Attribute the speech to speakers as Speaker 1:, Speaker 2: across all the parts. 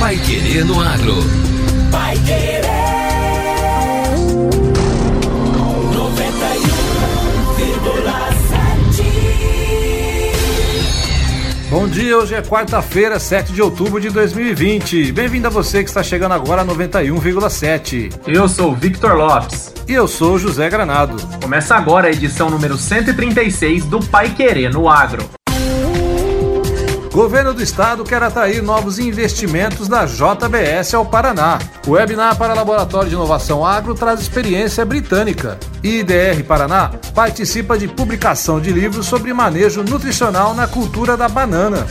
Speaker 1: Pai Querer no Agro. Pai Querer. 91,7.
Speaker 2: Bom dia, hoje é quarta-feira, 7 de outubro de 2020. Bem-vindo a você que está chegando agora a 91,7.
Speaker 3: Eu sou o Victor Lopes.
Speaker 2: E eu sou o José Granado.
Speaker 3: Começa agora a edição número 136 do Pai Querer no Agro.
Speaker 2: Governo do Estado quer atrair novos investimentos da JBS ao Paraná. O webinar para Laboratório de Inovação Agro traz experiência britânica. IDR Paraná participa de publicação de livros sobre manejo nutricional na cultura da banana.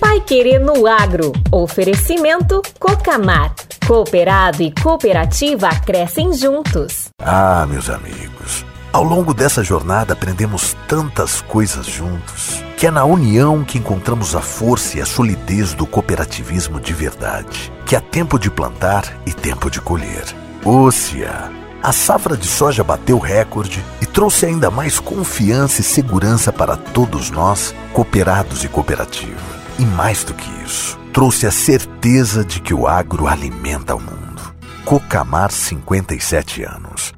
Speaker 4: Pai Querer no Agro. Oferecimento Cocamar. Cooperado e cooperativa crescem juntos.
Speaker 5: Ah, meus amigos. Ao longo dessa jornada aprendemos tantas coisas juntos, que é na união que encontramos a força e a solidez do cooperativismo de verdade, que há tempo de plantar e tempo de colher. Ócia! A safra de soja bateu recorde e trouxe ainda mais confiança e segurança para todos nós, cooperados e cooperativa. E mais do que isso, trouxe a certeza de que o agro alimenta o mundo. Cocamar 57 anos.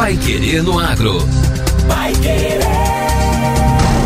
Speaker 1: Pai Querer no Agro. Pai Querer.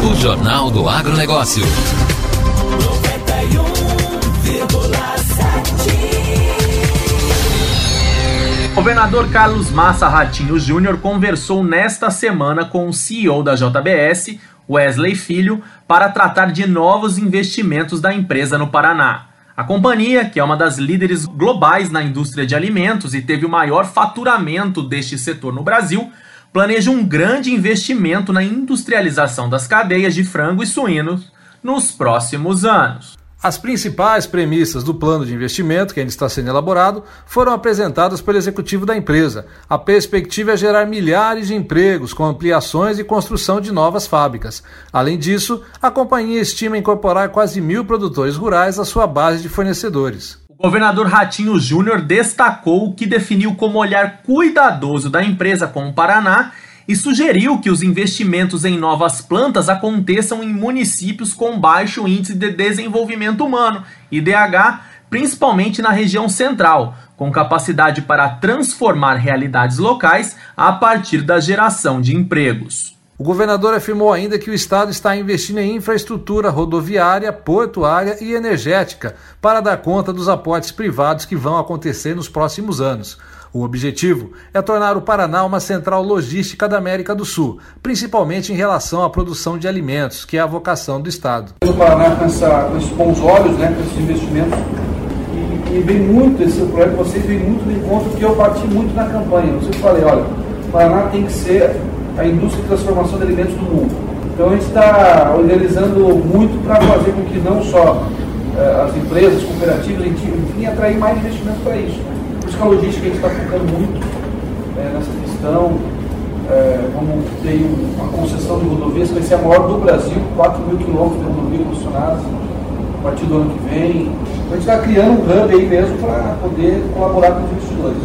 Speaker 1: O Jornal do Agronegócio. 91,7.
Speaker 3: Governador Carlos Massa Ratinho Júnior conversou nesta semana com o CEO da JBS, Wesley Filho, para tratar de novos investimentos da empresa no Paraná. A companhia, que é uma das líderes globais na indústria de alimentos e teve o maior faturamento deste setor no Brasil, planeja um grande investimento na industrialização das cadeias de frango e suínos nos próximos anos.
Speaker 2: As principais premissas do plano de investimento, que ainda está sendo elaborado, foram apresentadas pelo executivo da empresa. A perspectiva é gerar milhares de empregos com ampliações e construção de novas fábricas. Além disso, a companhia estima incorporar quase mil produtores rurais à sua base de fornecedores.
Speaker 3: O governador Ratinho Júnior destacou o que definiu como olhar cuidadoso da empresa com o Paraná e sugeriu que os investimentos em novas plantas aconteçam em municípios com baixo índice de desenvolvimento humano, IDH, principalmente na região central, com capacidade para transformar realidades locais a partir da geração de empregos.
Speaker 2: O governador afirmou ainda que o Estado está investindo em infraestrutura rodoviária, portuária e energética para dar conta dos aportes privados que vão acontecer nos próximos anos. O objetivo é tornar o Paraná uma central logística da América do Sul, principalmente em relação à produção de alimentos, que é a vocação do Estado.
Speaker 6: O Paraná com, essa, com esses bons olhos, né, com esses investimentos, e, e vem muito, esse projeto vocês vem muito de encontro que eu bati muito na campanha. Eu sempre falei, olha, o Paraná tem que ser a indústria de transformação de alimentos do mundo. Então a gente está organizando muito para fazer com que não só eh, as empresas, as cooperativas, enfim, atrair mais investimento para isso. Isso que a gente está focando muito eh, nessa questão. Eh, vamos ter uma concessão de rodovias que vai ser a maior do Brasil, 4 mil quilômetros de rodovia concessionadas a partir do ano que vem. Então a gente está criando um hub aí mesmo para poder colaborar com os investidores.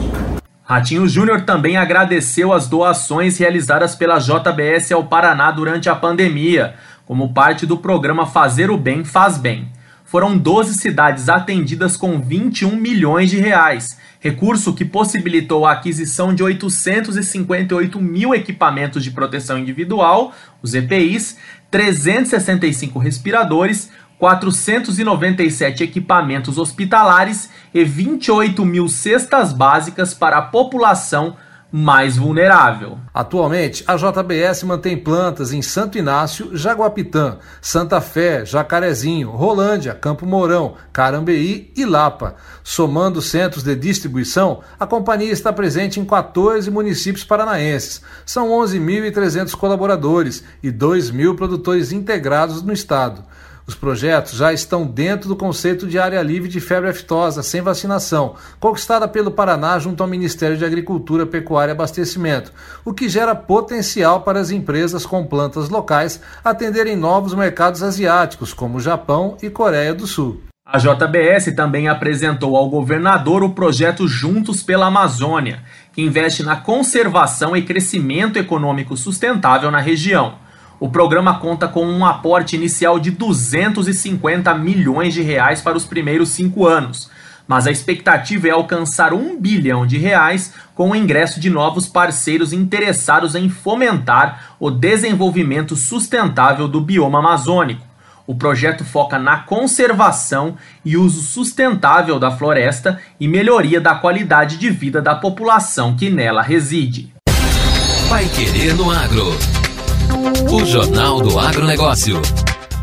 Speaker 3: Ratinho Júnior também agradeceu as doações realizadas pela JBS ao Paraná durante a pandemia, como parte do programa Fazer o Bem Faz Bem. Foram 12 cidades atendidas com 21 milhões de reais, recurso que possibilitou a aquisição de 858 mil equipamentos de proteção individual, os EPIs, 365 respiradores, 497 equipamentos hospitalares e 28 mil cestas básicas para a população mais vulnerável.
Speaker 2: Atualmente, a JBS mantém plantas em Santo Inácio, Jaguapitã, Santa Fé, Jacarezinho, Rolândia, Campo Mourão, Carambeí e Lapa. Somando centros de distribuição, a companhia está presente em 14 municípios paranaenses. São 11.300 colaboradores e 2 mil produtores integrados no estado. Os projetos já estão dentro do conceito de área livre de febre aftosa sem vacinação, conquistada pelo Paraná junto ao Ministério de Agricultura, Pecuária e Abastecimento, o que gera potencial para as empresas com plantas locais atenderem novos mercados asiáticos, como Japão e Coreia do Sul.
Speaker 3: A JBS também apresentou ao governador o projeto Juntos pela Amazônia, que investe na conservação e crescimento econômico sustentável na região. O programa conta com um aporte inicial de 250 milhões de reais para os primeiros cinco anos, mas a expectativa é alcançar um bilhão de reais com o ingresso de novos parceiros interessados em fomentar o desenvolvimento sustentável do bioma amazônico. O projeto foca na conservação e uso sustentável da floresta e melhoria da qualidade de vida da população que nela reside.
Speaker 1: Vai Querer no Agro. O Jornal do Agronegócio.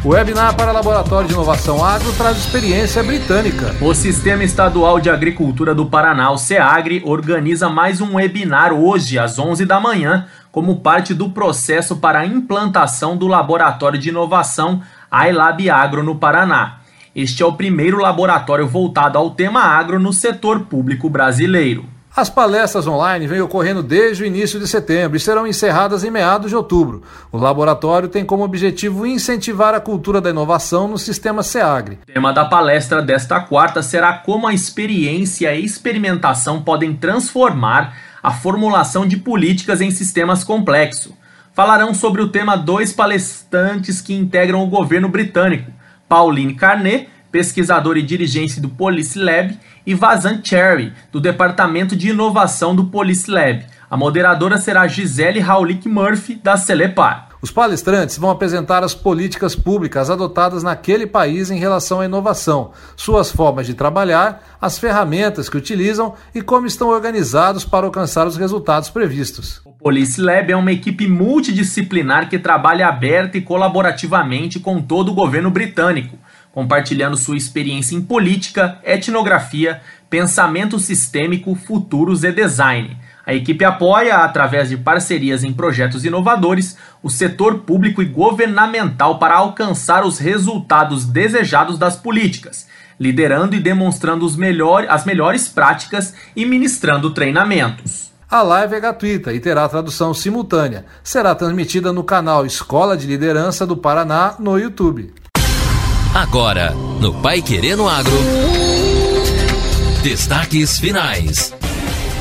Speaker 2: O webinar para Laboratório de Inovação Agro traz experiência britânica.
Speaker 3: O Sistema Estadual de Agricultura do Paraná, o SEAGRE, organiza mais um webinar hoje, às 11 da manhã, como parte do processo para a implantação do Laboratório de Inovação iLab Agro no Paraná. Este é o primeiro laboratório voltado ao tema agro no setor público brasileiro.
Speaker 2: As palestras online vêm ocorrendo desde o início de setembro e serão encerradas em meados de outubro. O laboratório tem como objetivo incentivar a cultura da inovação no sistema SEAGRE.
Speaker 3: O tema da palestra desta quarta será como a experiência e experimentação podem transformar a formulação de políticas em sistemas complexos. Falarão sobre o tema dois palestrantes que integram o governo britânico, Pauline Carnet, pesquisador e dirigente do Police Lab, e Vazan Cherry, do Departamento de Inovação do Police Lab. A moderadora será Gisele Raulik Murphy, da Celepar.
Speaker 2: Os palestrantes vão apresentar as políticas públicas adotadas naquele país em relação à inovação, suas formas de trabalhar, as ferramentas que utilizam e como estão organizados para alcançar os resultados previstos.
Speaker 3: O Police Lab é uma equipe multidisciplinar que trabalha aberta e colaborativamente com todo o governo britânico compartilhando sua experiência em política, etnografia, pensamento sistêmico, futuros e design. A equipe apoia, através de parcerias em projetos inovadores, o setor público e governamental para alcançar os resultados desejados das políticas, liderando e demonstrando melhor, as melhores práticas e ministrando treinamentos.
Speaker 2: A live é gratuita e terá tradução simultânea. Será transmitida no canal Escola de Liderança do Paraná no YouTube.
Speaker 1: Agora, no Pai Querendo Agro. Destaques finais.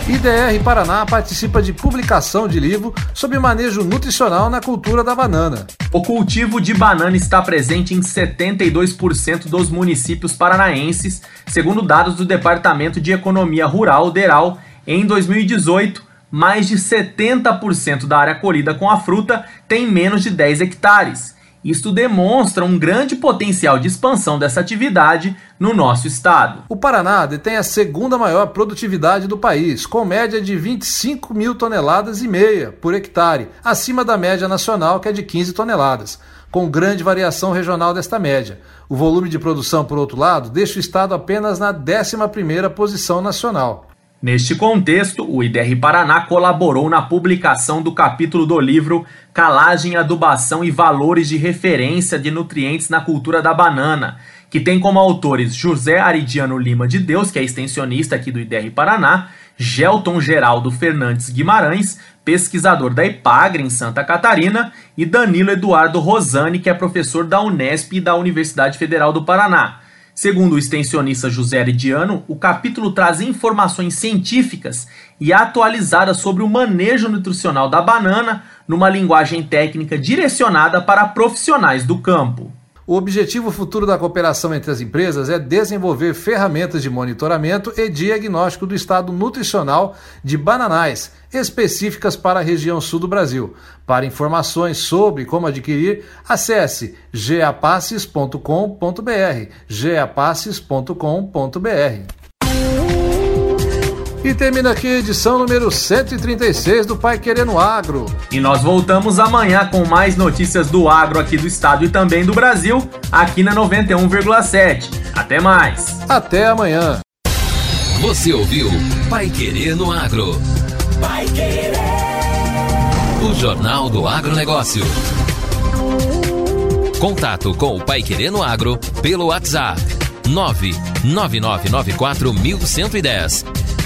Speaker 2: IDR Paraná participa de publicação de livro sobre manejo nutricional na cultura da banana.
Speaker 3: O cultivo de banana está presente em 72% dos municípios paranaenses, segundo dados do Departamento de Economia Rural, DERAL. Em 2018, mais de 70% da área colhida com a fruta tem menos de 10 hectares. Isto demonstra um grande potencial de expansão dessa atividade no nosso estado.
Speaker 2: O Paraná detém a segunda maior produtividade do país, com média de 25 mil toneladas e meia por hectare, acima da média nacional, que é de 15 toneladas, com grande variação regional desta média. O volume de produção, por outro lado, deixa o estado apenas na 11ª posição nacional.
Speaker 3: Neste contexto, o IDR Paraná colaborou na publicação do capítulo do livro Calagem, Adubação e Valores de Referência de Nutrientes na Cultura da Banana, que tem como autores José Aridiano Lima de Deus, que é extensionista aqui do IDR Paraná, Gelton Geraldo Fernandes Guimarães, pesquisador da Ipagre em Santa Catarina, e Danilo Eduardo Rosani, que é professor da Unesp e da Universidade Federal do Paraná. Segundo o extensionista José Aridiano, o capítulo traz informações científicas e atualizadas sobre o manejo nutricional da banana numa linguagem técnica direcionada para profissionais do campo.
Speaker 2: O objetivo futuro da cooperação entre as empresas é desenvolver ferramentas de monitoramento e diagnóstico do estado nutricional de bananais específicas para a região sul do Brasil. Para informações sobre como adquirir, acesse geapasses.com.br, geapasses.com.br. E termina aqui a edição número 136 do Pai Querendo Agro.
Speaker 3: E nós voltamos amanhã com mais notícias do agro aqui do estado e também do Brasil, aqui na 91,7. Até mais.
Speaker 2: Até amanhã.
Speaker 1: Você ouviu Pai Querendo Agro. Pai Querer. O Jornal do Agronegócio. Contato com o Pai Querendo Agro pelo WhatsApp 999941110